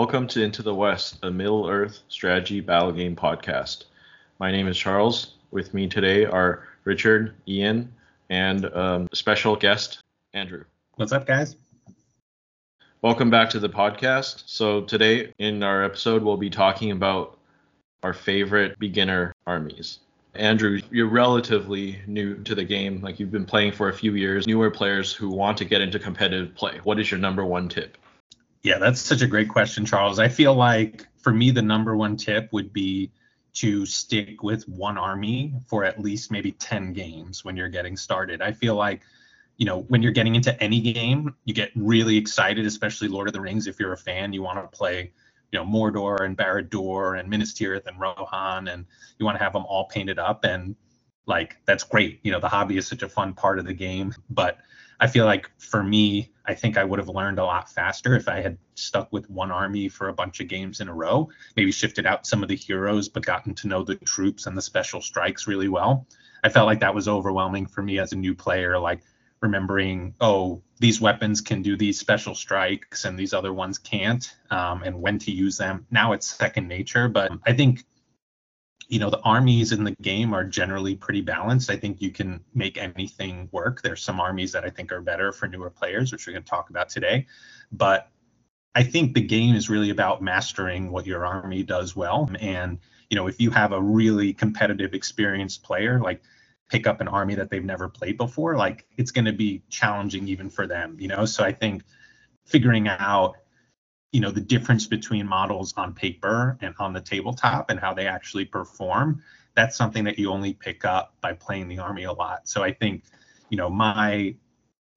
Welcome to Into the West, a Middle Earth strategy battle game podcast. My name is Charles. With me today are Richard, Ian, and um, special guest, Andrew. What's up, guys? Welcome back to the podcast. So, today in our episode, we'll be talking about our favorite beginner armies. Andrew, you're relatively new to the game. Like you've been playing for a few years. Newer players who want to get into competitive play. What is your number one tip? Yeah, that's such a great question, Charles. I feel like for me, the number one tip would be to stick with one army for at least maybe 10 games when you're getting started. I feel like, you know, when you're getting into any game, you get really excited, especially Lord of the Rings. If you're a fan, you want to play you know Mordor and Barad-dûr and Minas Tirith and Rohan, and you want to have them all painted up, and like that's great. You know, the hobby is such a fun part of the game, but I feel like for me, I think I would have learned a lot faster if I had stuck with one army for a bunch of games in a row, maybe shifted out some of the heroes, but gotten to know the troops and the special strikes really well. I felt like that was overwhelming for me as a new player. Like remembering, oh, these weapons can do these special strikes and these other ones can't, um, and when to use them. Now it's second nature, but I think you know the armies in the game are generally pretty balanced. I think you can make anything work. There's some armies that I think are better for newer players, which we're going to talk about today, but I think the game is really about mastering what your army does well. And you know, if you have a really competitive, experienced player, like pick up an army that they've never played before, like it's going to be challenging even for them, you know? So I think figuring out, you know, the difference between models on paper and on the tabletop and how they actually perform, that's something that you only pick up by playing the army a lot. So I think, you know, my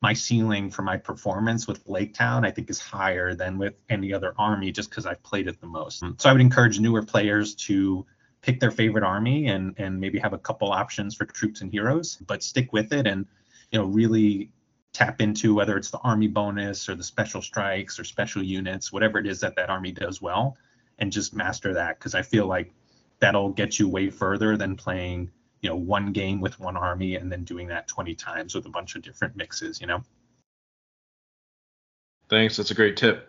my ceiling for my performance with Lake Town, I think, is higher than with any other army just because I've played it the most. So I would encourage newer players to pick their favorite army and and maybe have a couple options for troops and heroes, but stick with it and you know really tap into whether it's the army bonus or the special strikes or special units, whatever it is that that army does well, and just master that. Because I feel like that'll get you way further than playing you know one game with one army and then doing that 20 times with a bunch of different mixes you know? Thanks. That's a great tip.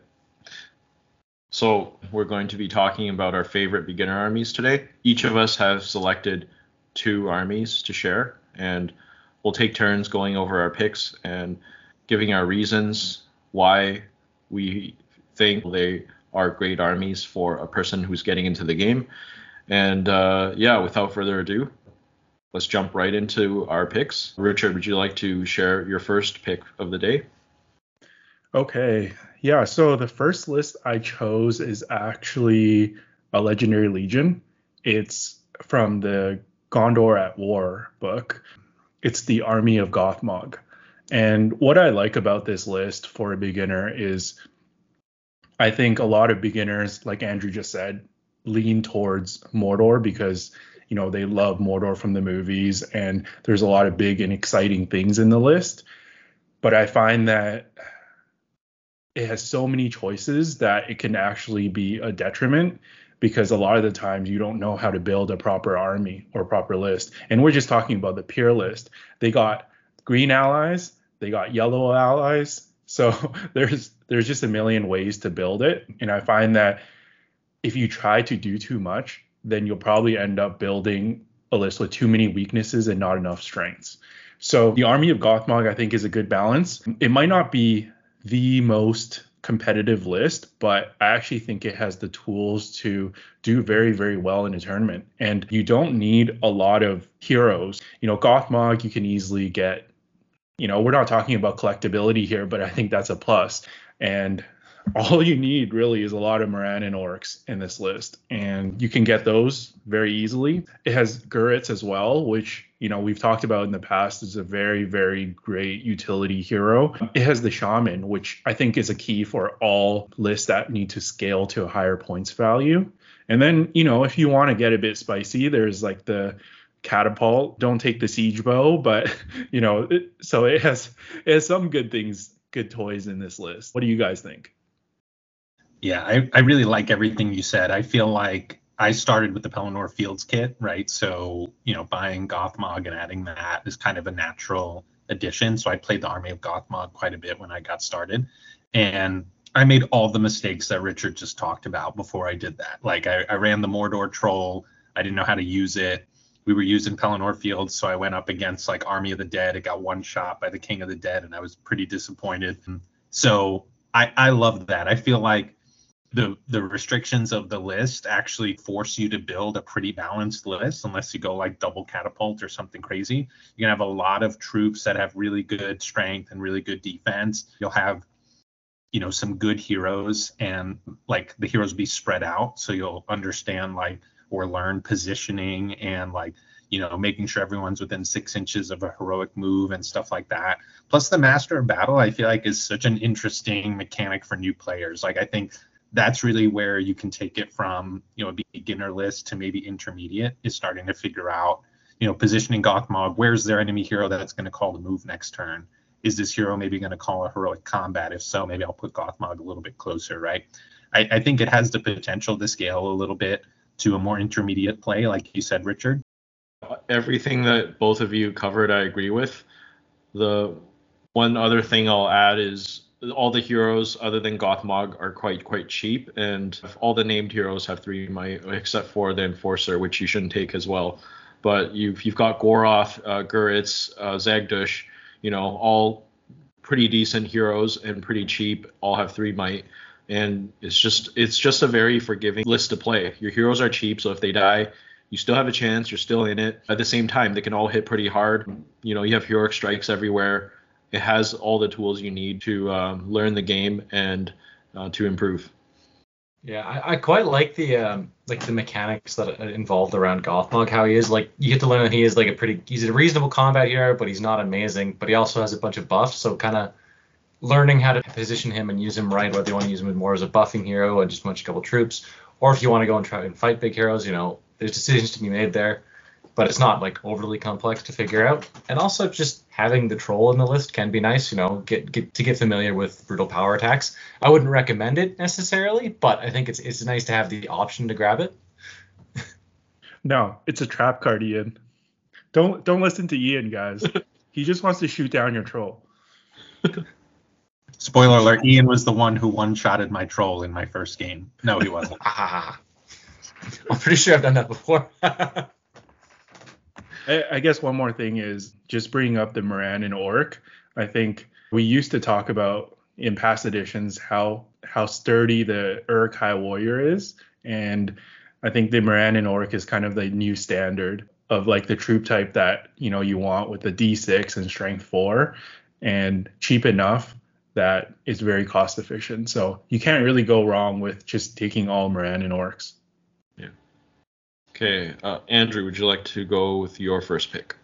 So we're going to be talking about our favorite beginner armies today. Each of us have selected two armies to share, and we'll take turns going over our picks and giving our reasons why we think they are great armies for a person who's getting into the game. And uh, yeah, without further ado, let's jump right into our picks. Richard, would you like to share your first pick of the day? Okay. Yeah. So the first list I chose is actually a Legendary Legion. It's from the Gondor at War book. It's the Army of Gothmog. And what I like about this list for a beginner is I think a lot of beginners, like Andrew just said, lean towards Mordor because you know they love Mordor from the movies and there's a lot of big and exciting things in the list. But I find that it has so many choices that it can actually be a detriment because a lot of the times you don't know how to build a proper army or proper list. And we're just talking about the pure list. They got green allies, they got yellow allies. So there's there's just a million ways to build it. And I find that if you try to do too much, then you'll probably end up building a list with too many weaknesses and not enough strengths. So the army of Gothmog I think is a good balance. It might not be the most competitive list, but I actually think it has the tools to do very, very well in a tournament. And you don't need a lot of heroes. You know, Gothmog, you can easily get, you know, we're not talking about collectability here, but I think that's a plus. And all you need really is a lot of Morannon orcs in this list, and you can get those very easily. It has Guritz as well, which you know we've talked about in the past is a very very great utility hero. It has the Shaman, which I think is a key for all lists that need to scale to a higher points value. And then you know if you want to get a bit spicy, there's like the catapult. Don't take the siege bow, but you know it, so it has it has some good things, good toys in this list. What do you guys think? Yeah, I, I really like everything you said. I feel like I started with the Pelennor Fields kit, right? So, you know, buying Gothmog and adding that is kind of a natural addition. So I played the Army of Gothmog quite a bit when I got started. And I made all the mistakes that Richard just talked about before I did that. Like I, I ran the Mordor troll. I didn't know how to use it. We were using Pelennor Fields, so I went up against like Army of the Dead. It got one shot by the King of the Dead, and I was pretty disappointed. So I, I love that. I feel like the the restrictions of the list actually force you to build a pretty balanced list unless you go like double catapult or something crazy. You're gonna have a lot of troops that have really good strength and really good defense. You'll have you know some good heroes and like the heroes be spread out so you'll understand like or learn positioning and like you know making sure everyone's within six inches of a heroic move and stuff like that plus the master of battle i feel like is such an interesting mechanic for new players like i think that's really where you can take it from you know a beginner list to maybe intermediate is starting to figure out you know positioning gothmog where's their enemy hero that's going to call the move next turn? Is this hero maybe going to call a heroic combat? If so maybe i'll put gothmog a little bit closer right? I, I think it has the potential to scale a little bit to a more intermediate play like you said richard. Everything that both of you covered i agree with. The one other thing i'll add is all the heroes other than Gothmog are quite quite cheap, and all the named heroes have three might except for the Enforcer, which you shouldn't take as well. But you've you've got Goroth, uh, Guritz, uh, Zagdush, you know, all pretty decent heroes and pretty cheap. All have three might, and it's just it's just a very forgiving list to play. Your heroes are cheap, so if they die, you still have a chance. You're still in it. At the same time, they can all hit pretty hard. You know, you have heroic strikes everywhere it has all the tools you need to um, learn the game and uh, to improve. Yeah, I, I quite like the um, like the mechanics that are involved around Gothmog. How he is like you get to learn that he is like a pretty he's a reasonable combat hero, but he's not amazing. But he also has a bunch of buffs, so kind of learning how to position him and use him right, whether you want to use him more as a buffing hero and just bunch a couple troops, or if you want to go and try and fight big heroes, you know, there's decisions to be made there but it's not like overly complex to figure out. And also just having the troll in the list can be nice, you know, get, get to get familiar with brutal power attacks. I wouldn't recommend it necessarily, but I think it's it's nice to have the option to grab it. no, it's a trap card, Ian. Don't don't listen to Ian, guys. he just wants to shoot down your troll. Spoiler alert, Ian was the one who one-shotted my troll in my first game. No, he wasn't. I'm pretty sure I've done that before. I, guess one more thing is just bringing up the Morannon Orc. I think we used to talk about in past editions how how sturdy the Uruk-hai warrior is, and I think the Morannon Orc is kind of the new standard of like the troop type that you know you want with the D6 and strength four, and cheap enough that is very cost efficient. So you can't really go wrong with just taking all Morannon Orcs. Okay, uh, Andrew, would you like to go with your first pick?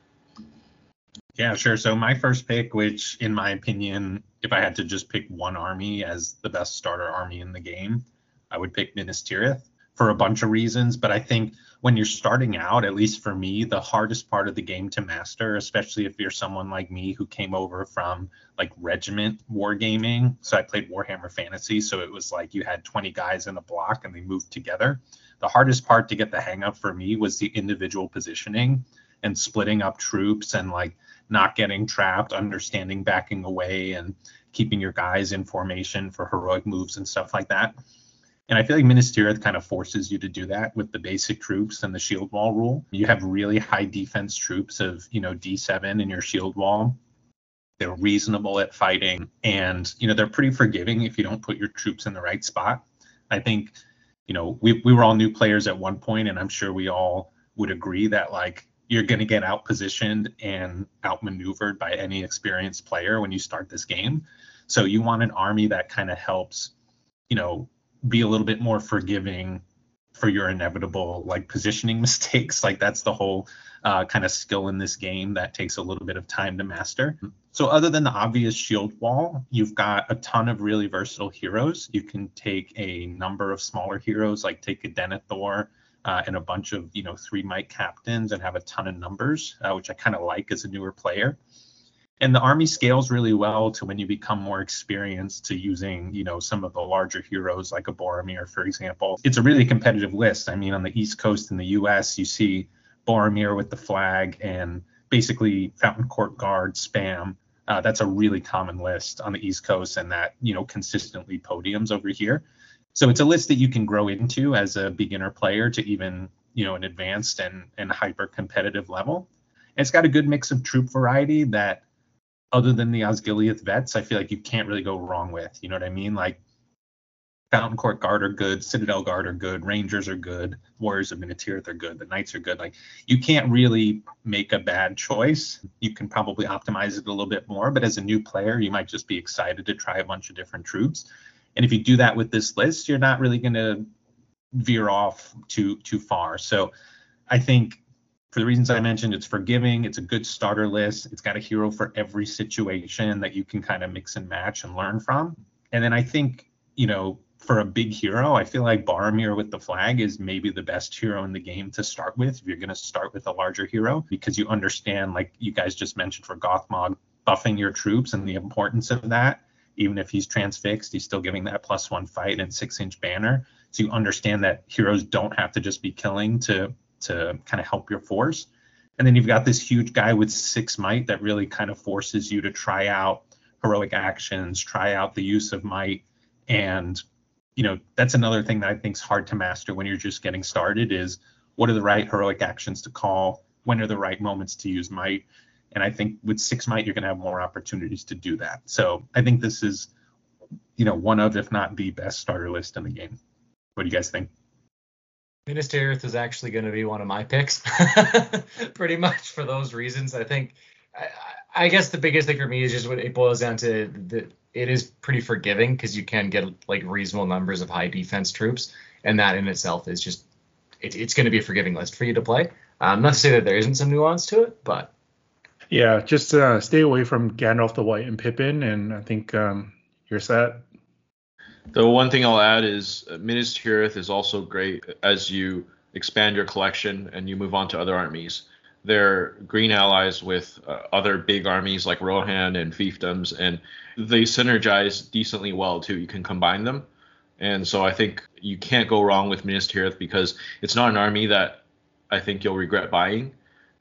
Yeah, sure. So my first pick, which in my opinion, if I had to just pick one army as the best starter army in the game, I would pick Minas Tirith for a bunch of reasons. But I think when you're starting out, at least for me, the hardest part of the game to master, especially if you're someone like me who came over from like regiment wargaming. So I played Warhammer Fantasy. So it was like you had 20 guys in a block and they moved together the hardest part to get the hang of for me was the individual positioning and splitting up troops and like not getting trapped, understanding backing away and keeping your guys in formation for heroic moves and stuff like that. And I feel like Minas Tirith kind of forces you to do that with the basic troops and the shield wall rule. You have really high defense troops of, you know, D7 in your shield wall. They're reasonable at fighting and, you know, they're pretty forgiving if you don't put your troops in the right spot. I think you know, we, we were all new players at one point, and I'm sure we all would agree that like you're going to get out positioned and outmaneuvered by any experienced player when you start this game. So you want an army that kind of helps, you know, be a little bit more forgiving for your inevitable like positioning mistakes. Like that's the whole uh, kind of skill in this game that takes a little bit of time to master. So other than the obvious shield wall, you've got a ton of really versatile heroes. You can take a number of smaller heroes, like take a Denethor uh, and a bunch of you know three might captains, and have a ton of numbers, uh, which I kind of like as a newer player. And the army scales really well to when you become more experienced to using, you know, some of the larger heroes like a Boromir, for example. It's a really competitive list. I mean, on the East Coast in the U.S., you see Boromir with the flag and basically Fountain Court Guard spam Uh, that's a really common list on the East Coast, and that you know consistently podiums over here. So it's a list that you can grow into as a beginner player to even you know an advanced and and hyper competitive level. And it's got a good mix of troop variety that, other than the Osgiliath vets, I feel like you can't really go wrong with. You know what I mean? Like Fountain Court Guard are good, Citadel Guard are good, Rangers are good, Warriors of Minas are good, the Knights are good. Like you can't really make a bad choice. You can probably optimize it a little bit more, but as a new player, you might just be excited to try a bunch of different troops. And if you do that with this list, you're not really going to veer off too too far. So I think for the reasons I mentioned, it's forgiving, it's a good starter list, it's got a hero for every situation that you can kind of mix and match and learn from. And then I think, you know, for a big hero, I feel like Boromir with the flag is maybe the best hero in the game to start with if you're going to start with a larger hero because you understand, like you guys just mentioned for Gothmog, buffing your troops and the importance of that. Even if he's transfixed, he's still giving that plus one fight and six inch banner. So you understand that heroes don't have to just be killing to to kind of help your force. And then you've got this huge guy with six might that really kind of forces you to try out heroic actions, try out the use of might, and you know, that's another thing that I think is hard to master when you're just getting started is what are the right heroic actions to call? When are the right moments to use might? And I think with six might, you're going to have more opportunities to do that. So I think this is, you know, one of, if not the best starter list in the game. What do you guys think? Minas Tirith is actually going to be one of my picks, pretty much for those reasons. I think, I, I, guess the biggest thing for me is just what it boils down to that it is pretty forgiving because you can get like reasonable numbers of high defense troops, and that in itself is just it, it's going to be a forgiving list for you to play. Um, not to say that there isn't some nuance to it, but yeah, just uh, stay away from Gandalf the White and Pippin, and I think um, you're set. The one thing I'll add is uh, Minas Tirith is also great as you expand your collection and you move on to other armies. They're green allies with uh, other big armies like Rohan and fiefdoms, and they synergize decently well too. You can combine them, and so I think you can't go wrong with Minas Tirith because it's not an army that I think you'll regret buying.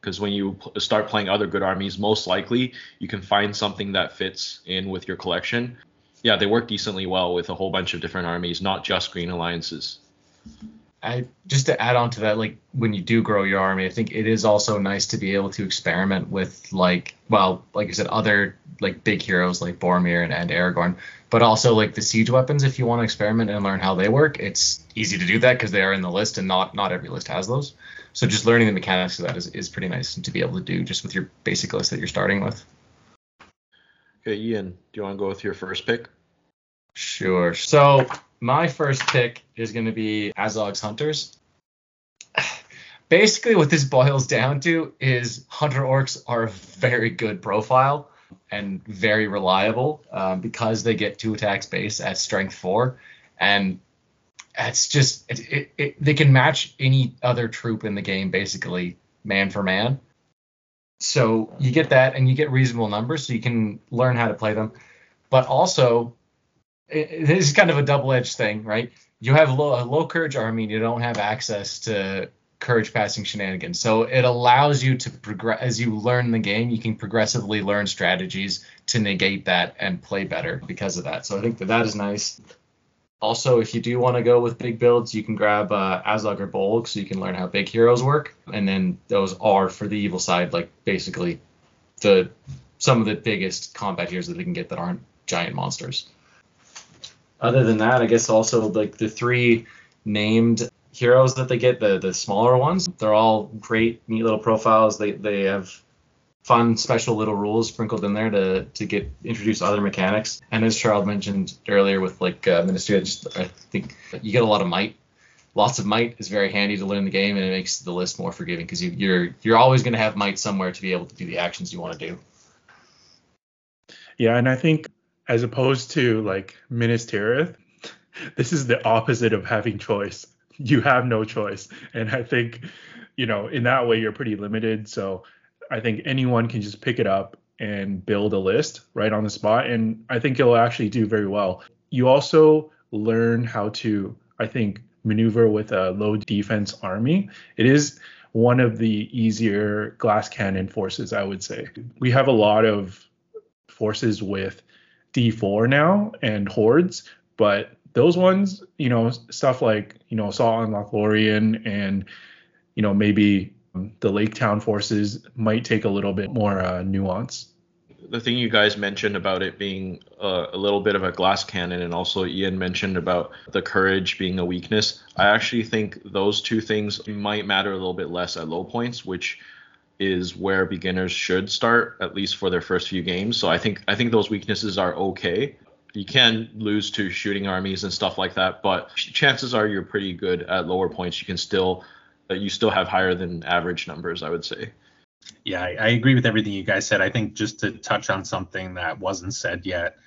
Because when you start playing other good armies, most likely you can find something that fits in with your collection. Yeah, they work decently well with a whole bunch of different armies, not just green alliances. I just to add on to that, like when you do grow your army, I think it is also nice to be able to experiment with like, well, like I said, other like big heroes like Boromir and, and Aragorn, but also like the siege weapons. If you want to experiment and learn how they work, it's easy to do that because they are in the list, and not not every list has those. So just learning the mechanics of that is, is pretty nice to be able to do just with your basic list that you're starting with. Okay, Ian, do you want to go with your first pick? Sure. So my first pick is going to be Azog's Hunters. Basically, what this boils down to is Hunter Orcs are a very good profile and very reliable um, because they get two attacks base at strength four, and it's just it, it, it, they can match any other troop in the game basically man for man. So you get that, and you get reasonable numbers, so you can learn how to play them. But also, it, this is kind of a double-edged thing, right? You have low, a low courage army, and you don't have access to courage passing shenanigans. So it allows you to progress as you learn the game. You can progressively learn strategies to negate that and play better because of that. So I think that that is nice. Also, if you do want to go with big builds, you can grab uh, Azog or Bolg, so you can learn how big heroes work. And then those are for the evil side, like basically the some of the biggest combat heroes that they can get that aren't giant monsters other than that, I guess also like the three named heroes that they get, the the smaller ones, they're all great, neat little profiles. They they have fun, special little rules sprinkled in there to to get introduce other mechanics. And as Charles mentioned earlier, with like uh, Minas Tirith, I just I think you get a lot of might. Lots of might is very handy to learn the game, and it makes the list more forgiving because you, you're you're always going to have might somewhere to be able to do the actions you want to do. Yeah, and I think as opposed to like Minas Tirith, this is the opposite of having choice. You have no choice. And I think, you know, in that way, you're pretty limited. So I think anyone can just pick it up and build a list right on the spot. And I think you'll actually do very well. You also learn how to, I think, maneuver with a low defense army. It is one of the easier glass cannon forces, I would say. We have a lot of forces with D4 now and hordes, but those ones, you know, stuff like you know Assault on Lothlorien and you know maybe the Lake Town forces might take a little bit more uh, nuance the thing you guys mentioned about it being a, a, little bit of a glass cannon, and also Ian mentioned about the courage being a weakness. I actually think those two things might matter a little bit less at low points, which is where beginners should start at least for their first few games. So I think I think those weaknesses are okay. You can lose to shooting armies and stuff like that, but chances are you're pretty good at lower points. You can still you still have higher than average numbers, I would say. Yeah, I, I, agree with everything you guys said. I think just to touch on something that wasn't said yet,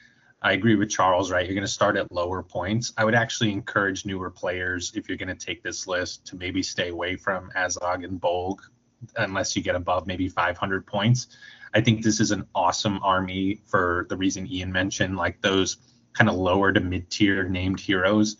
I agree with Charles, right? You're going to start at lower points. I would actually encourage newer players, if you're going to take this list, to maybe stay away from Azog and Bolg unless you get above maybe 500 points. I think this is an awesome army for the reason Ian mentioned, like those kind of lower to mid tier named heroes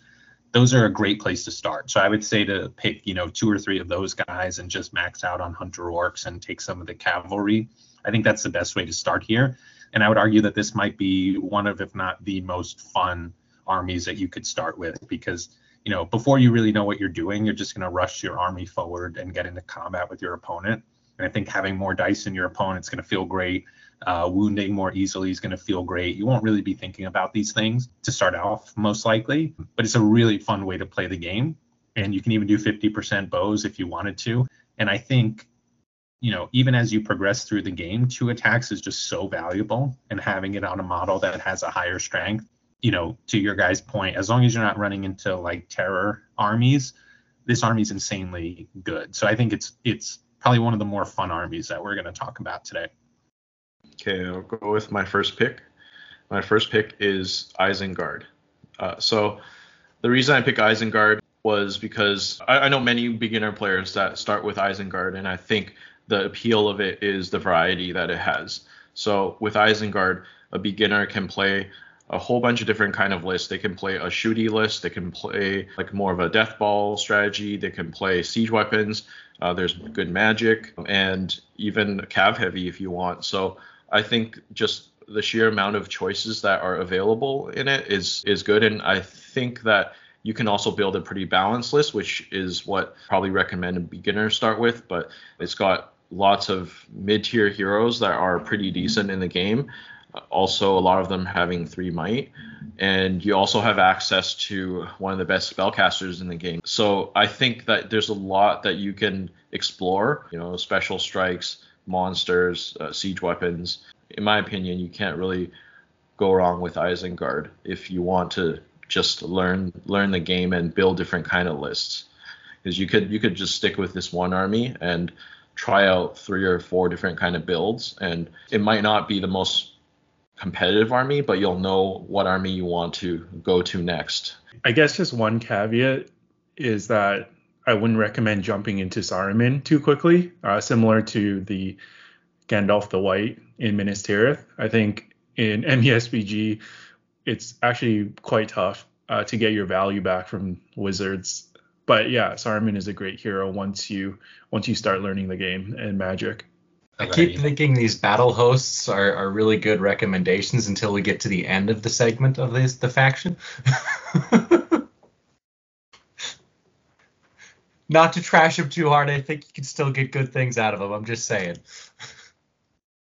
those are a great place to start. So I would say to pick, you know, two or three of those guys and just max out on hunter orcs and take some of the cavalry. I think that's the best way to start here. And I would argue that this might be one of, if not the most fun armies that you could start with because, you know, before you really know what you're doing, you're just going to rush your army forward and get into combat with your opponent. And I think having more dice in your opponent's going to feel great uh, wounding more easily is going to feel great. You won't really be thinking about these things to start off, most likely, but it's a really fun way to play the game. And you can even do 50% bows if you wanted to. And I think, you know, even as you progress through the game, two attacks is just so valuable. And having it on a model that has a higher strength, you know, to your guys' point, as long as you're not running into like terror armies, this army is insanely good. So I think it's it's probably one of the more fun armies that we're going to talk about today. Okay, I'll go with my first pick. My first pick is Isengard. Uh, so the reason I pick Isengard was because I, I, know many beginner players that start with Isengard, and I think the appeal of it is the variety that it has. So with Isengard, a beginner can play a whole bunch of different kind of lists. They can play a shooty list. They can play like more of a death ball strategy. They can play siege weapons. Uh, there's good magic and even cav heavy if you want. So I think just the sheer amount of choices that are available in it is is good, and I think that you can also build a pretty balanced list, which is what probably recommend a beginner start with. But it's got lots of mid-tier heroes that are pretty decent in the game. Also, a lot of them having three might, and you also have access to one of the best spellcasters in the game. So I think that there's a lot that you can explore. You know, special strikes monsters, uh, siege weapons. In my opinion, you can't really go wrong with Isengard if you want to just learn learn the game and build different kind of lists. Because you could you could just stick with this one army and try out three or four different kind of builds, and it might not be the most competitive army, but you'll know what army you want to go to next. I guess just one caveat is that I wouldn't recommend jumping into Saruman too quickly, uh, similar to the Gandalf the White in Minas Tirith. I think in MESBG, it's actually quite tough uh, to get your value back from wizards. But yeah, Saruman is a great hero once you once you start learning the game and magic. I keep thinking these battle hosts are, are really good recommendations until we get to the end of the segment of this the faction. not to trash him too hard. I think you can still get good things out of him. I'm just saying.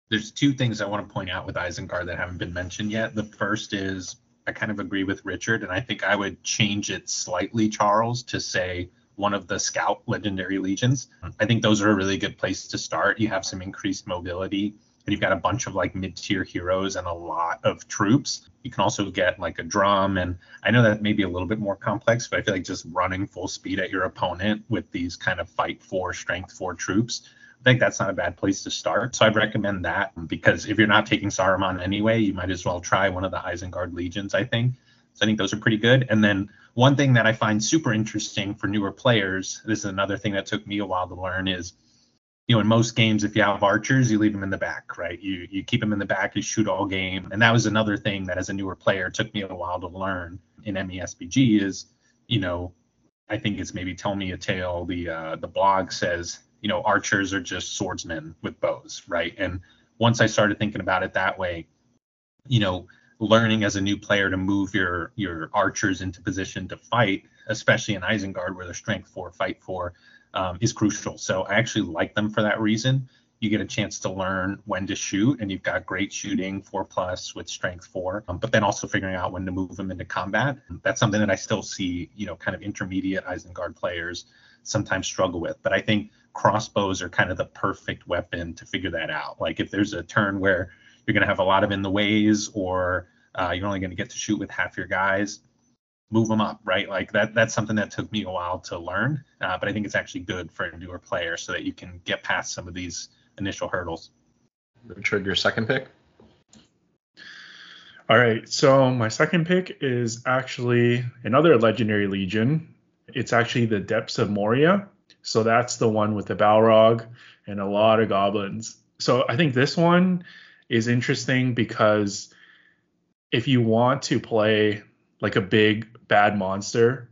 There's two things I want to point out with Isengard that haven't been mentioned yet. The first is I kind of agree with Richard, and I think I would change it slightly, Charles, to say one of the scout legendary legions. I think those are a really good place to start. You have some increased mobility and you've got a bunch of like mid-tier heroes and a lot of troops. You can also get like a drum, and I know that may be a little bit more complex, but I feel like just running full speed at your opponent with these kind of fight for strength for troops. I think that's not a bad place to start. So I'd recommend that because if you're not taking Saruman anyway, you might as well try one of the Isengard legions. I think. So I think those are pretty good. And then one thing that I find super interesting for newer players, this is another thing that took me a while to learn, is you know, in most games, if you have archers, you leave them in the back, right? You you keep them in the back, you shoot all game, and that was another thing that as a newer player took me a while to learn in MESBG is, you know, I think it's maybe tell me a tale. The uh, the blog says, you know, archers are just swordsmen with bows, right? And once I started thinking about it that way, you know, learning as a new player to move your your archers into position to fight, especially in Isengard where they're strength four, fight four, um, is crucial. So I actually like them for that reason. You get a chance to learn when to shoot, and you've got great shooting, four plus with strength four, um, but then also figuring out when to move them into combat. That's something that I still see, you know, kind of intermediate Isengard players sometimes struggle with. But I think crossbows are kind of the perfect weapon to figure that out. Like if there's a turn where you're going to have a lot of in the ways or uh, you're only going to get to shoot with half your guys move them up right? Like that that's something that took me a while to learn uh, but i think it's actually good for a newer player so that you can get past some of these initial hurdles. Richard your second pick? All right so my second pick is actually another legendary legion. It's actually the depths of moria. So that's the one with the balrog and a lot of goblins. So i think this one is interesting because if you want to play like a big bad monster,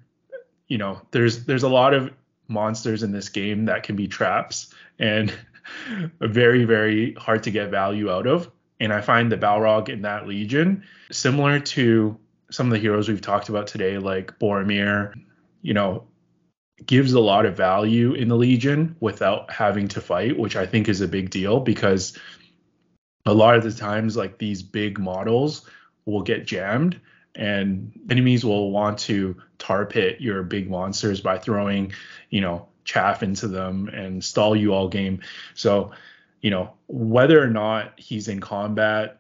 you know, there's there's a lot of monsters in this game that can be traps and very very hard to get value out of. And I find the Balrog in that legion similar to some of the heroes we've talked about today, like Boromir, you know, gives a lot of value in the Legion without having to fight, which I think is a big deal because a lot of the times, like these big models will get jammed and enemies will want to tar pit your big monsters by throwing, you know, chaff into them and stall you all game. So, you know, whether or not he's in combat,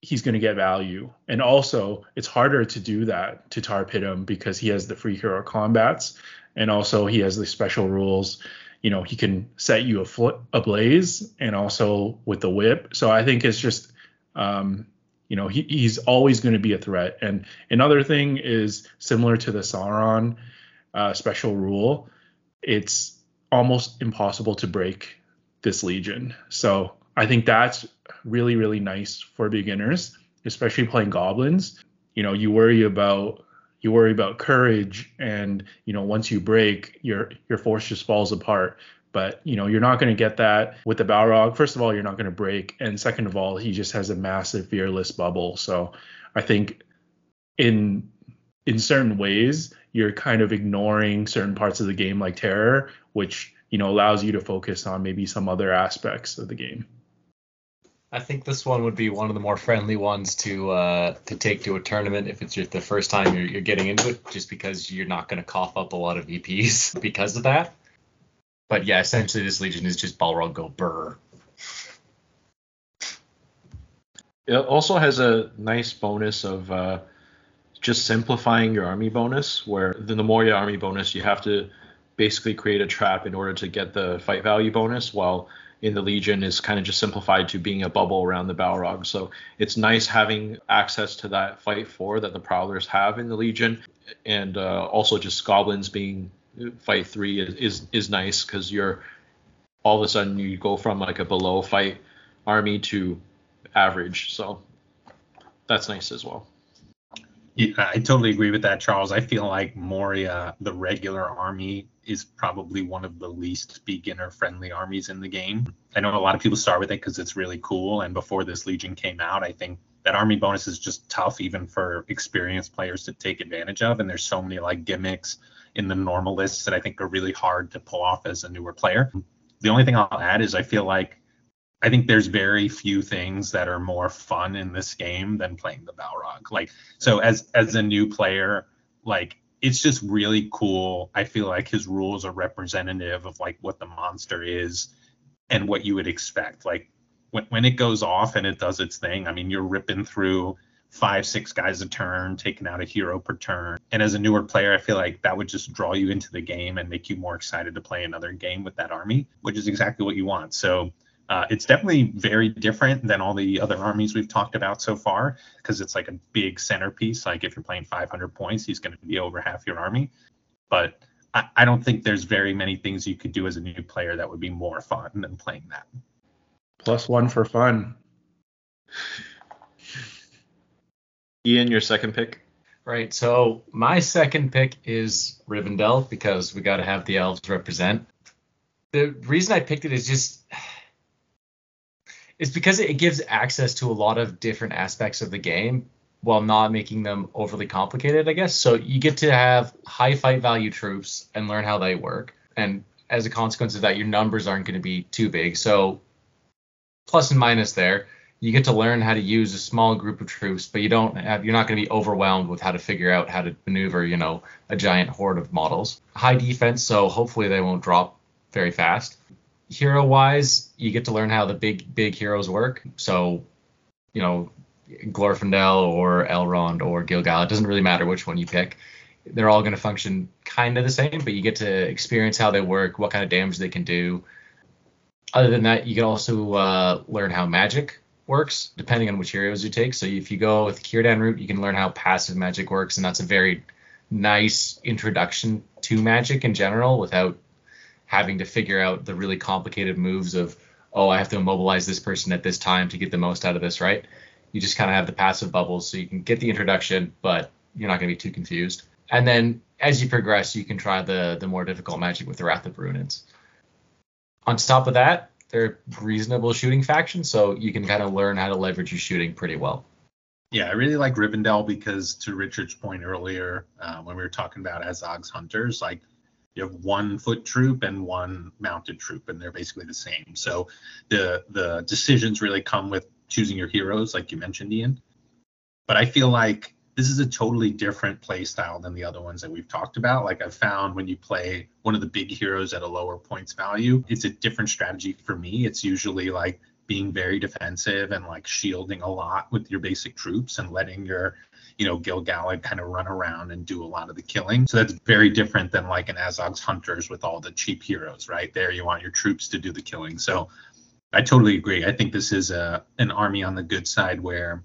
he's going to get value. And also, it's harder to do that to tar pit him because he has the free hero combats and also he has the special rules. You know, he can set you a foot ablaze and also with the whip. So I think it's just um, you know he, he's always going to be a threat. And another thing is similar to the sauron uh, special rule it's almost impossible to break this legion. So i think that's really really nice for beginners especially playing goblins. You know you worry about you worry about courage and you know once you break your your force just falls apart but you know, you're not going to get that with the Balrog. First of all, you're not going to break, and second of all, he just has a massive fearless bubble. So I think in in certain ways, you're kind of ignoring certain parts of the game like terror, which you know allows you to focus on maybe some other aspects of the game. I think this one would be one of the more friendly ones to uh, to take to a tournament if it's your, the first time you're, you're getting into it, just because you're not going to cough up a lot of VPs because of that. But yeah, essentially this legion is just Balrog go burr. It also has a nice bonus of uh, just simplifying your army bonus, where the Moria army bonus you have to basically create a trap in order to get the fight value bonus, while in the Legion is kind of just simplified to being a bubble around the Balrog. So it's nice having access to that fight four that the Prowlers have in the Legion, and uh, also just goblins being fight three is is, is nice because you're all of a sudden you go from like a below fight army to average. So that's nice as well. Yeah, I totally agree with that, Charles. I feel like Moria, the regular army, is probably one of the least beginner friendly armies in the game. I know a lot of people start with it because it's really cool. And before this Legion came out, I think that army bonus is just tough even for experienced players to take advantage of. And there's so many like gimmicks in the normal lists that I think are really hard to pull off as a newer player. The only thing I'll add is I feel like I think there's very few things that are more fun in this game than playing the Balrog. Like so as as a new player, like it's just really cool. I feel like his rules are representative of like what the monster is and what you would expect. Like when when it goes off and it does its thing, I mean you're ripping through five, six guys a turn, taking out a hero per turn. And as a newer player, I feel like that would just draw you into the game and make you more excited to play another game with that army, which is exactly what you want. So uh, it's definitely very different than all the other armies we've talked about so far because it's like a big centerpiece. Like if you're playing 500 points, he's going to be over half your army. But I, I don't think there's very many things you could do as a new player that would be more fun than playing that. Plus one for fun. Ian, your second pick. Right. So my second pick is Rivendell because we got to have the elves represent. The reason I picked it is just It's because it gives access to a lot of different aspects of the game while not making them overly complicated, I guess. So you get to have high fight value troops and learn how they work. And as a consequence of that, your numbers aren't going to be too big. So plus and minus there. You get to learn how to use a small group of troops, but you don't have you're not going to be overwhelmed with how to figure out how to maneuver, you know, a giant horde of models. High defense, so hopefully they won't drop very fast. Hero wise, you get to learn how the big big heroes work. So, you know, Glorfindel or Elrond or Gil-galad, it doesn't really matter which one you pick. They're all going to function kind of the same, but you get to experience how they work, what kind of damage they can do. Other than that, you can also uh, learn how magic works, depending on which heroes you take. So if you go with the route, you can learn how passive magic works, and that's a very nice introduction to magic in general without having to figure out the really complicated moves of, oh, I have to immobilize this person at this time to get the most out of this, right? You just kind of have the passive bubbles, so you can get the introduction, but you're not going to be too confused. And then as you progress, you can try the the more difficult magic with the Wrath of Bruinen's. On top of that, they're reasonable shooting faction, so you can kind of learn how to leverage your shooting pretty well. Yeah, I really like Rivendell because, to Richard's point earlier, uh, when we were talking about Azog's hunters, like you have one foot troop and one mounted troop, and they're basically the same. So the the decisions really come with choosing your heroes, like you mentioned, Ian. But I feel like this is a totally different play style than the other ones that we've talked about. Like I've found when you play one of the big heroes at a lower points value, it's a different strategy for me. It's usually like being very defensive and like shielding a lot with your basic troops and letting your, you know, Gil-galad kind of run around and do a lot of the killing. So that's very different than like an Azog's Hunters with all the cheap heroes, right? There you want your troops to do the killing. So I totally agree. I think this is a an army on the good side where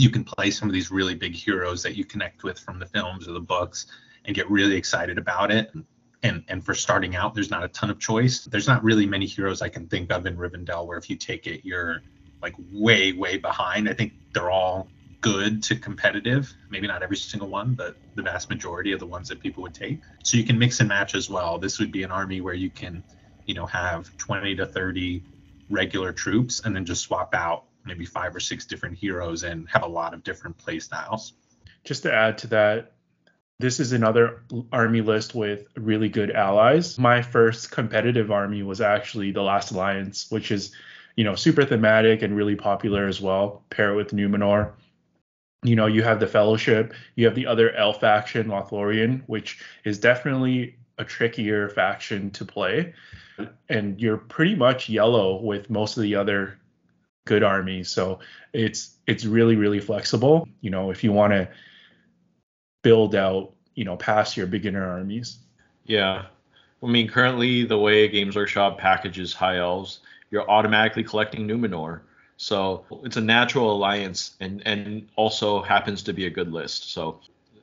you can play some of these really big heroes that you connect with from the films or the books and get really excited about it. And and for starting out, there's not a ton of choice. There's not really many heroes I can think of in Rivendell where if you take it, you're like way way behind. I think they're all good to competitive. Maybe not every single one, but the vast majority of the ones that people would take. So you can mix and match as well. This would be an army where you can, you know, have 20 to 30 regular troops and then just swap out maybe five or six different heroes and have a lot of different play styles. Just to add to that, this is another army list with really good allies. My first competitive army was actually the Last Alliance, which is, you know, super thematic and really popular as well. Pair it with Numenor. You know, you have the Fellowship, you have the other elf faction, Lothlorien, which is definitely a trickier faction to play. And you're pretty much yellow with most of the other good armies. So it's it's really really flexible. You know, if you want to build out, you know, past your beginner armies. Yeah. I mean, currently the way Games Workshop packages High Elves, you're automatically collecting Numenor. So it's a natural alliance and and also happens to be a good list. So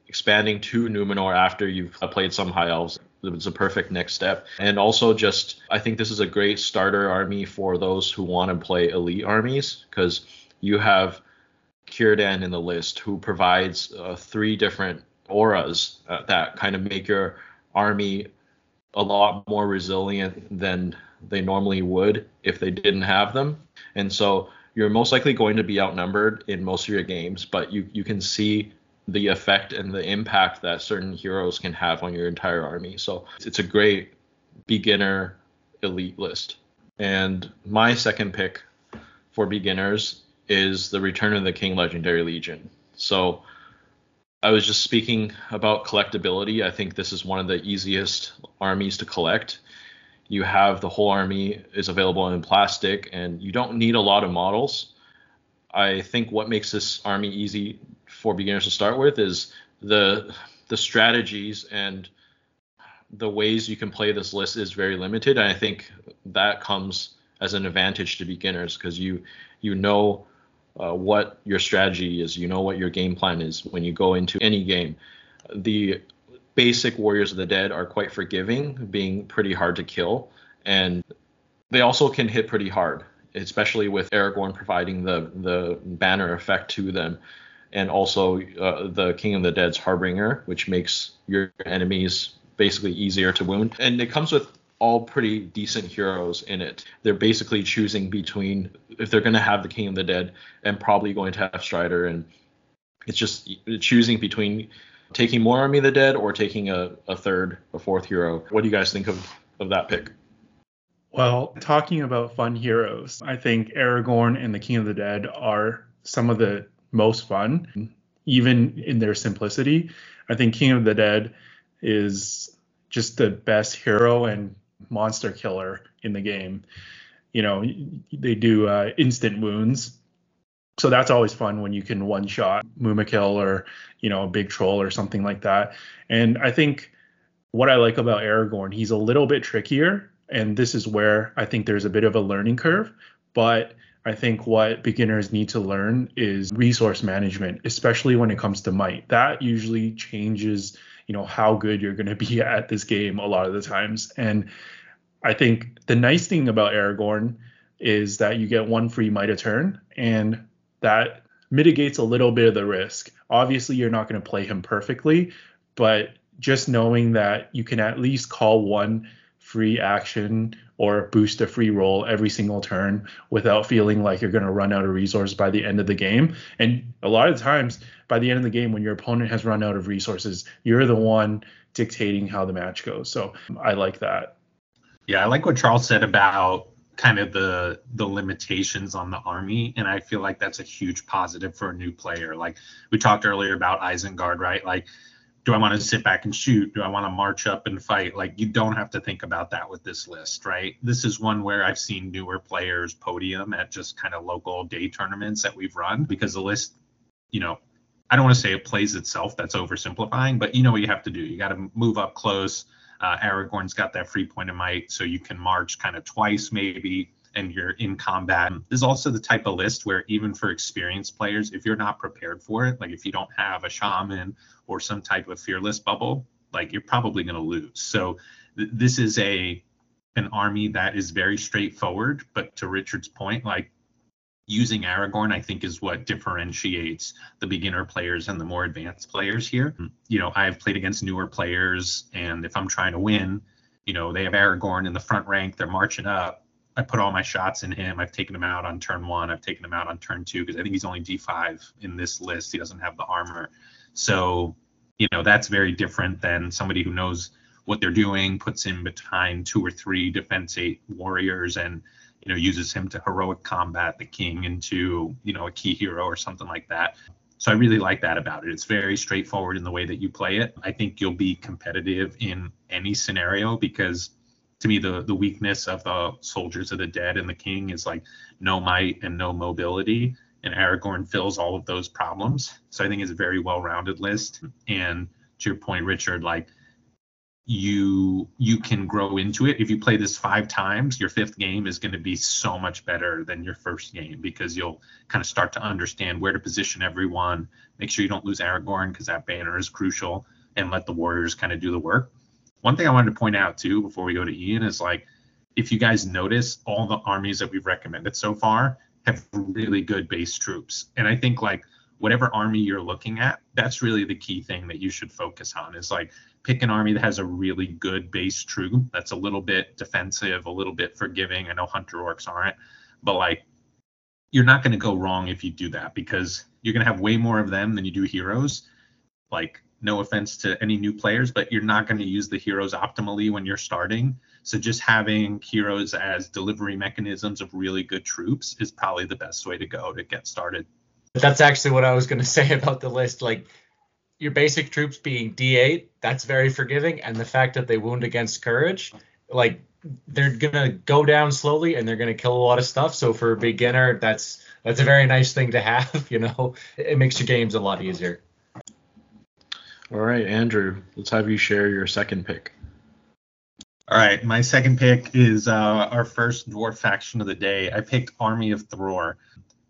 expanding to Numenor after you've played some High Elves it's a perfect next step. And also, just I think this is a great starter army for those who want to play elite armies because you have Círdan in the list who provides uh, three different auras uh, that kind of make your army a lot more resilient than they normally would if they didn't have them. And so you're most likely going to be outnumbered in most of your games, but you you can see the effect and the impact that certain heroes can have on your entire army. So it's a great beginner elite list. And my second pick for beginners is the Return of the King Legendary Legion. So I was just speaking about collectability. I think this is one of the easiest armies to collect. You have the whole army is available in plastic and you don't need a lot of models. I think what makes this army easy for beginners to start with is the the strategies and the ways you can play this list is very limited. And i think that comes as an advantage to beginners because you you know uh, what your strategy is. You know what your game plan is when you go into any game. The basic warriors of the dead are quite forgiving being pretty hard to kill. And they also can hit pretty hard especially with aragorn providing the the banner effect to them and also uh, the King of the Dead's Harbinger, which makes your enemies basically easier to wound. And it comes with all pretty decent heroes in it. They're basically choosing between if they're going to have the King of the Dead and probably going to have Strider, and it's just choosing between taking more Army of the Dead or taking a, a third, a fourth hero. What do you guys think of, of that pick? Well, talking about fun heroes, I think Aragorn and the King of the Dead are some of the most fun, even in their simplicity. I think King of the Dead is just the best hero and monster killer in the game. You know, they do uh, instant wounds. So that's always fun when you can one shot Mumakil or, you know, a big troll or something like that. And I think what I like about Aragorn, he's a little bit trickier. And this is where I think there's a bit of a learning curve. But I think what beginners need to learn is resource management, especially when it comes to might. That usually changes, you know, how good you're going to be at this game a lot of the times. And I think the nice thing about Aragorn is that you get one free might a turn, and that mitigates a little bit of the risk. Obviously, you're not going to play him perfectly, but just knowing that you can at least call one free action or boost a free roll every single turn without feeling like you're going to run out of resources by the end of the game. And a lot of times, by the end of the game, when your opponent has run out of resources, you're the one dictating how the match goes. So I like that. Yeah, I like what Charles said about kind of the the limitations on the army and i feel like that's a huge positive for a new player like we talked earlier about isengard right like do i want to sit back and shoot? Do i want to march up and fight? Like you don't have to think about that with this list right? This is one where i've seen newer players podium at just kind of local day tournaments that we've run because the list you know i don't want to say it plays itself that's oversimplifying but you know what you have to do. You got to move up close. Uh, Aragorn's got that free point of might, so you can march kind of twice maybe, and you're in combat. This is also the type of list where even for experienced players, if you're not prepared for it, like if you don't have a shaman or some type of fearless bubble, like you're probably going to lose. So th- this is a an army that is very straightforward, but to Richard's point, like using Aragorn, I think, is what differentiates the beginner players and the more advanced players here. Hmm. You know, I've played against newer players, and if I'm trying to win, you know, they have Aragorn in the front rank, they're marching up. I put all my shots in him. I've taken him out on turn one. I've taken him out on turn two because I think he's only D5 in this list. He doesn't have the armor. So, you know, that's very different than somebody who knows what they're doing, puts him behind two or three defense eight warriors, and you know, uses him to heroic combat the king into, you know, a key hero or something like that. So I really like that about it. It's very straightforward in the way that you play it. I think you'll be competitive in any scenario because to me the the weakness of the soldiers of the dead and the king is like no might and no mobility. And Aragorn fills all of those problems. So I think it's a very well-rounded list. And to your point Richard like you you can grow into it. If you play this five times your fifth game is going to be so much better than your first game because you'll kind of start to understand where to position everyone. Make sure you don't lose aragorn because that banner is crucial and let the warriors kind of do the work one thing i wanted to point out too before we go to ian is like if you guys notice all the armies that we've recommended so far have really good base troops and i think like whatever army you're looking at that's really the key thing that you should focus on is like pick an army that has a really good base troop that's a little bit defensive, a little bit forgiving. I know hunter orcs aren't, but like you're not going to go wrong if you do that because you're going to have way more of them than you do heroes. Like no offense to any new players, but you're not going to use the heroes optimally when you're starting. So just having heroes as delivery mechanisms of really good troops is probably the best way to go to get started. That's actually what I was going to say about the list. Like your basic troops being D8, that's very forgiving, and the fact that they wound against courage, like they're gonna go down slowly and they're gonna kill a lot of stuff. So for a beginner, that's that's a very nice thing to have. You know, it makes your games a lot easier. All right, Andrew, let's have you share your second pick. All right, my second pick is uh, our first dwarf faction of the day. I picked Army of Thror.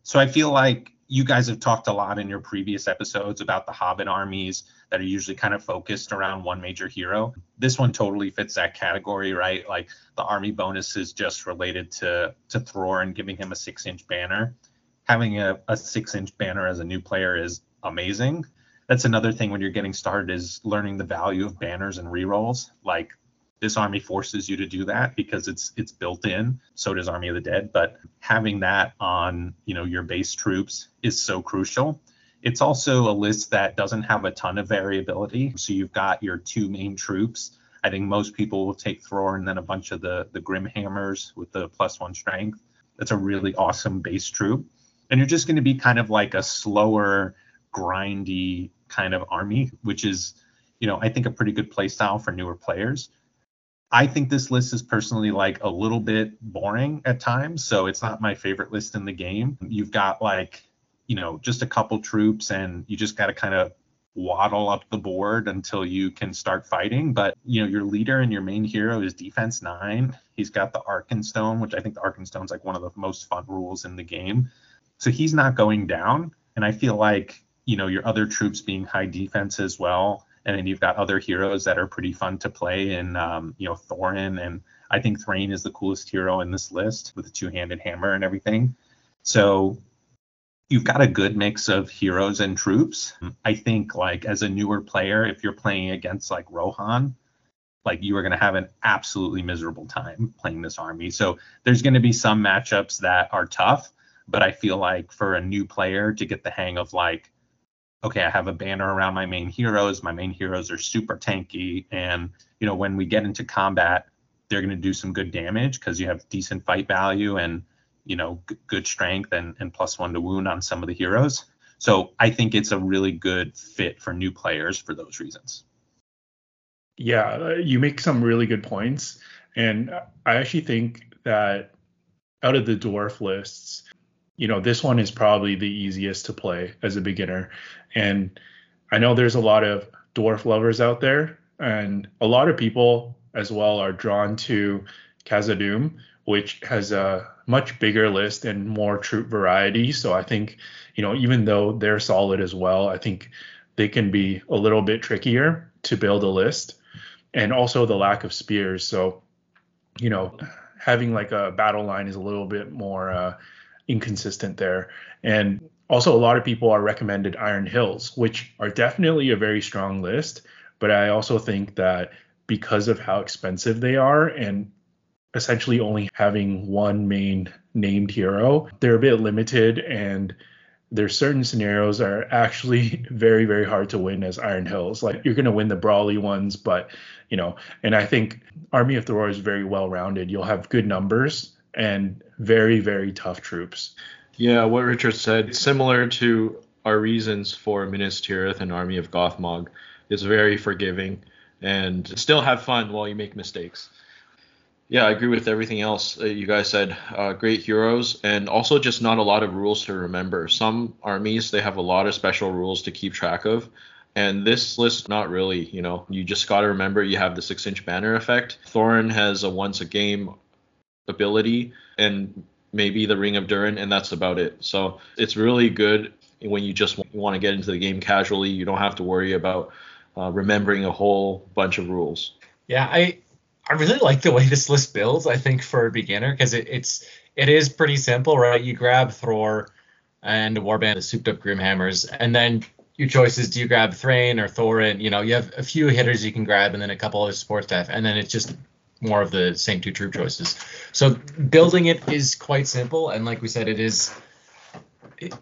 So I feel like you guys have talked a lot in your previous episodes about the Hobbit armies that are usually kind of focused around one major hero. This one totally fits that category, right? Like the army bonus is just related to to Thror and giving him a six inch banner. Having a, a six inch banner as a new player is amazing. That's another thing when you're getting started is learning the value of banners and rerolls. Like This army forces you to do that because it's it's built in. So does Army of the Dead, but having that on, you know, your base troops is so crucial. It's also a list that doesn't have a ton of variability. So you've got your two main troops. I think most people will take Thror and then a bunch of the the Grim Hammers with the plus one strength. That's a really awesome base troop. And you're just going to be kind of like a slower, grindy kind of army, which is, you know, I think a pretty good play style for newer players. I think this list is personally like a little bit boring at times, so it's not my favorite list in the game. You've got like, you know, just a couple troops and you just got to kind of waddle up the board until you can start fighting. But you know, your leader and your main hero is defense nine. He's got the Arkenstone, which I think the Arkenstone's like one of the most fun rules in the game. So he's not going down. And I feel like, you know, your other troops being high defense as well. And then you've got other heroes that are pretty fun to play and um, you know, Thorin. And I think Thrain is the coolest hero in this list with the two handed hammer and everything. So you've got a good mix of heroes and troops. I think like as a newer player, if you're playing against like Rohan, like you are going to have an absolutely miserable time playing this army. So there's going to be some matchups that are tough, but I feel like for a new player to get the hang of like, okay, I have a banner around my main heroes. My main heroes are super tanky, and you know when we get into combat, they're going to do some good damage because you have decent fight value and you know g- good strength and and plus one to wound on some of the heroes. So I think it's a really good fit for new players for those reasons. Yeah, uh, you make some really good points, and I actually think that out of the dwarf lists, you know, this one is probably the easiest to play as a beginner. And I know there's a lot of dwarf lovers out there, and a lot of people as well are drawn to Khazad-dûm, which has a much bigger list and more troop variety. So I think, you know, even though they're solid as well, I think they can be a little bit trickier to build a list. And also the lack of spears. So, you know, having like a battle line is a little bit more uh, inconsistent there. And also, a lot of people are recommended Iron Hills, which are definitely a very strong list. But I also think that because of how expensive they are and essentially only having one main named hero, they're a bit limited and there's certain scenarios are actually very very hard to win as iron hills like you're going to win the brawly ones but you know and i think army of Thror is very well rounded you'll have good numbers and very very tough troops Yeah, what Richard said, similar to our reasons for Minas Tirith and Army of Gothmog, is very forgiving and still have fun while you make mistakes. Yeah, I agree with everything else you guys said. Uh, great heroes, and also just not a lot of rules to remember. Some armies they have a lot of special rules to keep track of, and this list not really. You know, you just got to remember you have the six-inch banner effect. Thorin has a once a game ability, and maybe the Ring of Durin, and that's about it. So it's really good when you just want to get into the game casually. You don't have to worry about uh, remembering a whole bunch of rules. Yeah, I I really like the way this list builds. I think for a beginner because it, it's it is pretty simple, right? You grab Thror and warband, the souped up Grimhammers, and then your choices: do you grab Thrain or Thorin? You know, you have a few hitters you can grab, and then a couple other support staff, and then it's just more of the same two troop choices. So building it is quite simple, and like we said, it is it,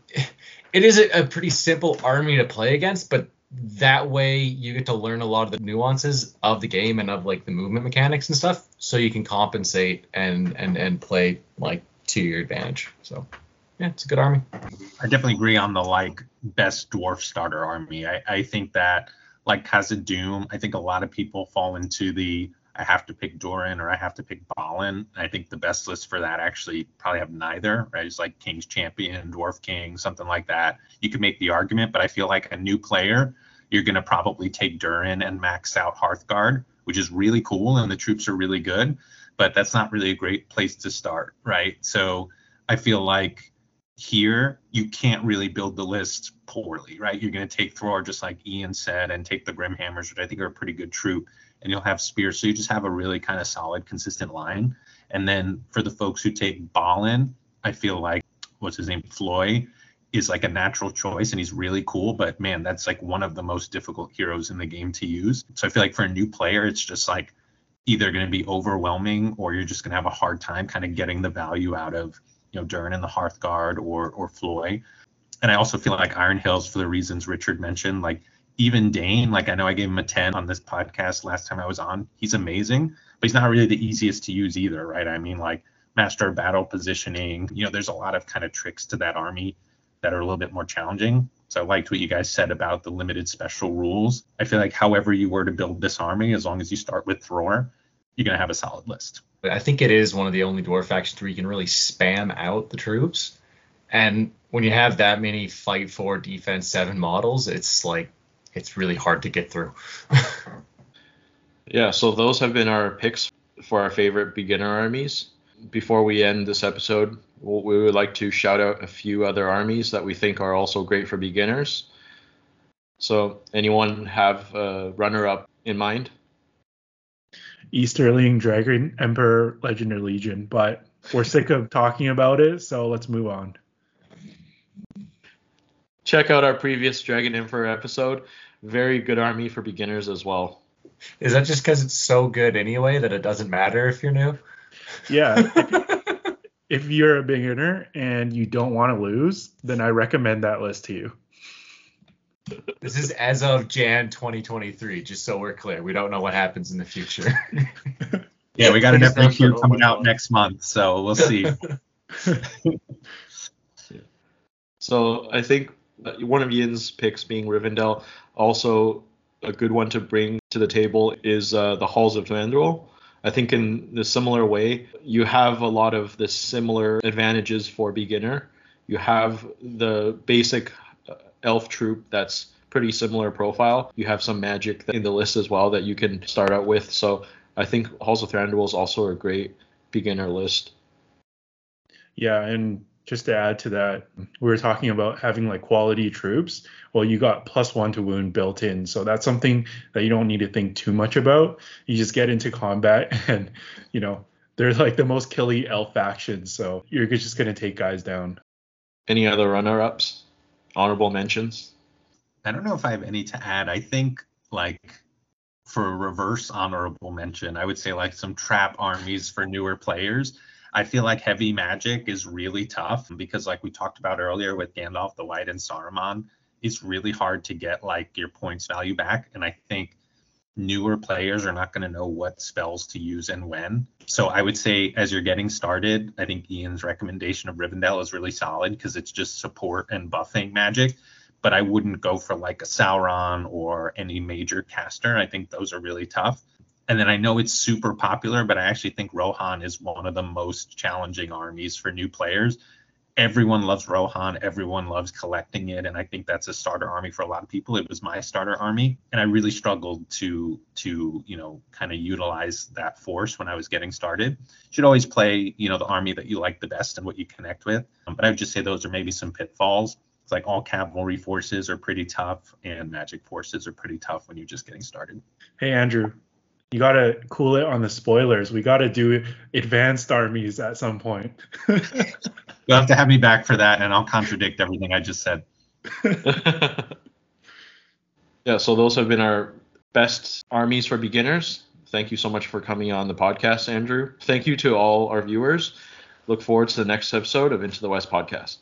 it is a, a pretty simple army to play against, but that way you get to learn a lot of the nuances of the game and of like the movement mechanics and stuff so you can compensate and and and play like to your advantage so yeah it's a good army I definitely agree on the like best dwarf starter army. I, I think that like Khazad-dûm. I think a lot of people fall into the I have to pick Durin or I have to pick Balin. I think the best list for that actually probably have neither, right? It's like King's Champion, Dwarf King, something like that. You could make the argument, but I feel like a new player, you're going to probably take Durin and max out Hearthguard, which is really cool and the troops are really good, but that's not really a great place to start, right? So I feel like here you can't really build the list poorly, right? You're going to take Thror just like Ian said and take the Grimhammers, which I think are a pretty good troop, and you'll have Spears. So you just have a really kind of solid, consistent line. And then for the folks who take Balin, I feel like what's his name, Floi, is like a natural choice and he's really cool. But man, that's like one of the most difficult heroes in the game to use. So I feel like for a new player, it's just like either going to be overwhelming or you're just going to have a hard time kind of getting the value out of you know Durin and the Hearthguard or or Floi. And I also feel like Iron Hills for the reasons Richard mentioned, like even Dain, like I know I gave him a 10 on this podcast last time I was on. He's amazing, but he's not really the easiest to use either, right? I mean, like master battle positioning, you know, there's a lot of kind of tricks to that army that are a little bit more challenging. So I liked what you guys said about the limited special rules. I feel like however you were to build this army, as long as you start with Thror, you're gonna have a solid list. I think it is one of the only dwarf factions where you can really spam out the troops. And when you have that many fight four defense seven models, it's like it's really hard to get through. yeah, so those have been our picks for our favorite beginner armies. Before we end this episode, we would like to shout out a few other armies that we think are also great for beginners. So, anyone have a runner up in mind? Easterling, Dragon Emperor, Legendary Legion, but we're sick of talking about it, so let's move on. Check out our previous Dragon Emperor episode. Very good army for beginners as well. Is that just because it's so good anyway that it doesn't matter if you're new? Yeah. if you're a beginner and you don't want to lose, then I recommend that list to you. This is as of Jan 2023, just so we're clear. We don't know what happens in the future. yeah, we got an FAQ coming out next month, so we'll see. so I think one of Ian's picks being Rivendell, also a good one to bring to the table is uh, the Halls of Thranduil. I think in the similar way, you have a lot of the similar advantages for beginner. You have the basic uh, elf troop that's pretty similar profile. You have some magic in the list as well that you can start out with. So I think Halls of Thranduil is also a great beginner list. Yeah, and just to add to that, we were talking about having like quality troops. Well, you got plus one to wound built in. So that's something that you don't need to think too much about. You just get into combat and, you know, they're like the most killy elf faction. So you're just going to take guys down. Any other runner ups? Honorable mentions? I don't know if I have any to add. I think like for a reverse honorable mention, I would say like some trap armies for newer players I feel like heavy magic is really tough because, like we talked about earlier with Gandalf the White and Saruman, it's really hard to get like your points value back. And I think newer players are not going to know what spells to use and when. So I would say as you're getting started, I think Ian's recommendation of Rivendell is really solid because it's just support and buffing magic. But I wouldn't go for like a Sauron or any major caster. I think those are really tough and then I know it's super popular, but I actually think Rohan is one of the most challenging armies for new players. Everyone loves Rohan, everyone loves collecting it, and I think that's a starter army for a lot of people. It was my starter army, and I really struggled to to you know kind of utilize that force when I was getting started. You should always play you know the army that you like the best and what you connect with. Um, but I would just say those are maybe some pitfalls. It's like all cavalry forces are pretty tough, and magic forces are pretty tough when you're just getting started. Hey Andrew, you gotta cool it on the spoilers. We gotta do advanced armies at some point. You'll have to have me back for that, and I'll contradict everything I just said. yeah, so those have been our best armies for beginners. Thank you so much for coming on the podcast, Andrew. Thank you to all our viewers. Look forward to the next episode of Into the West podcast.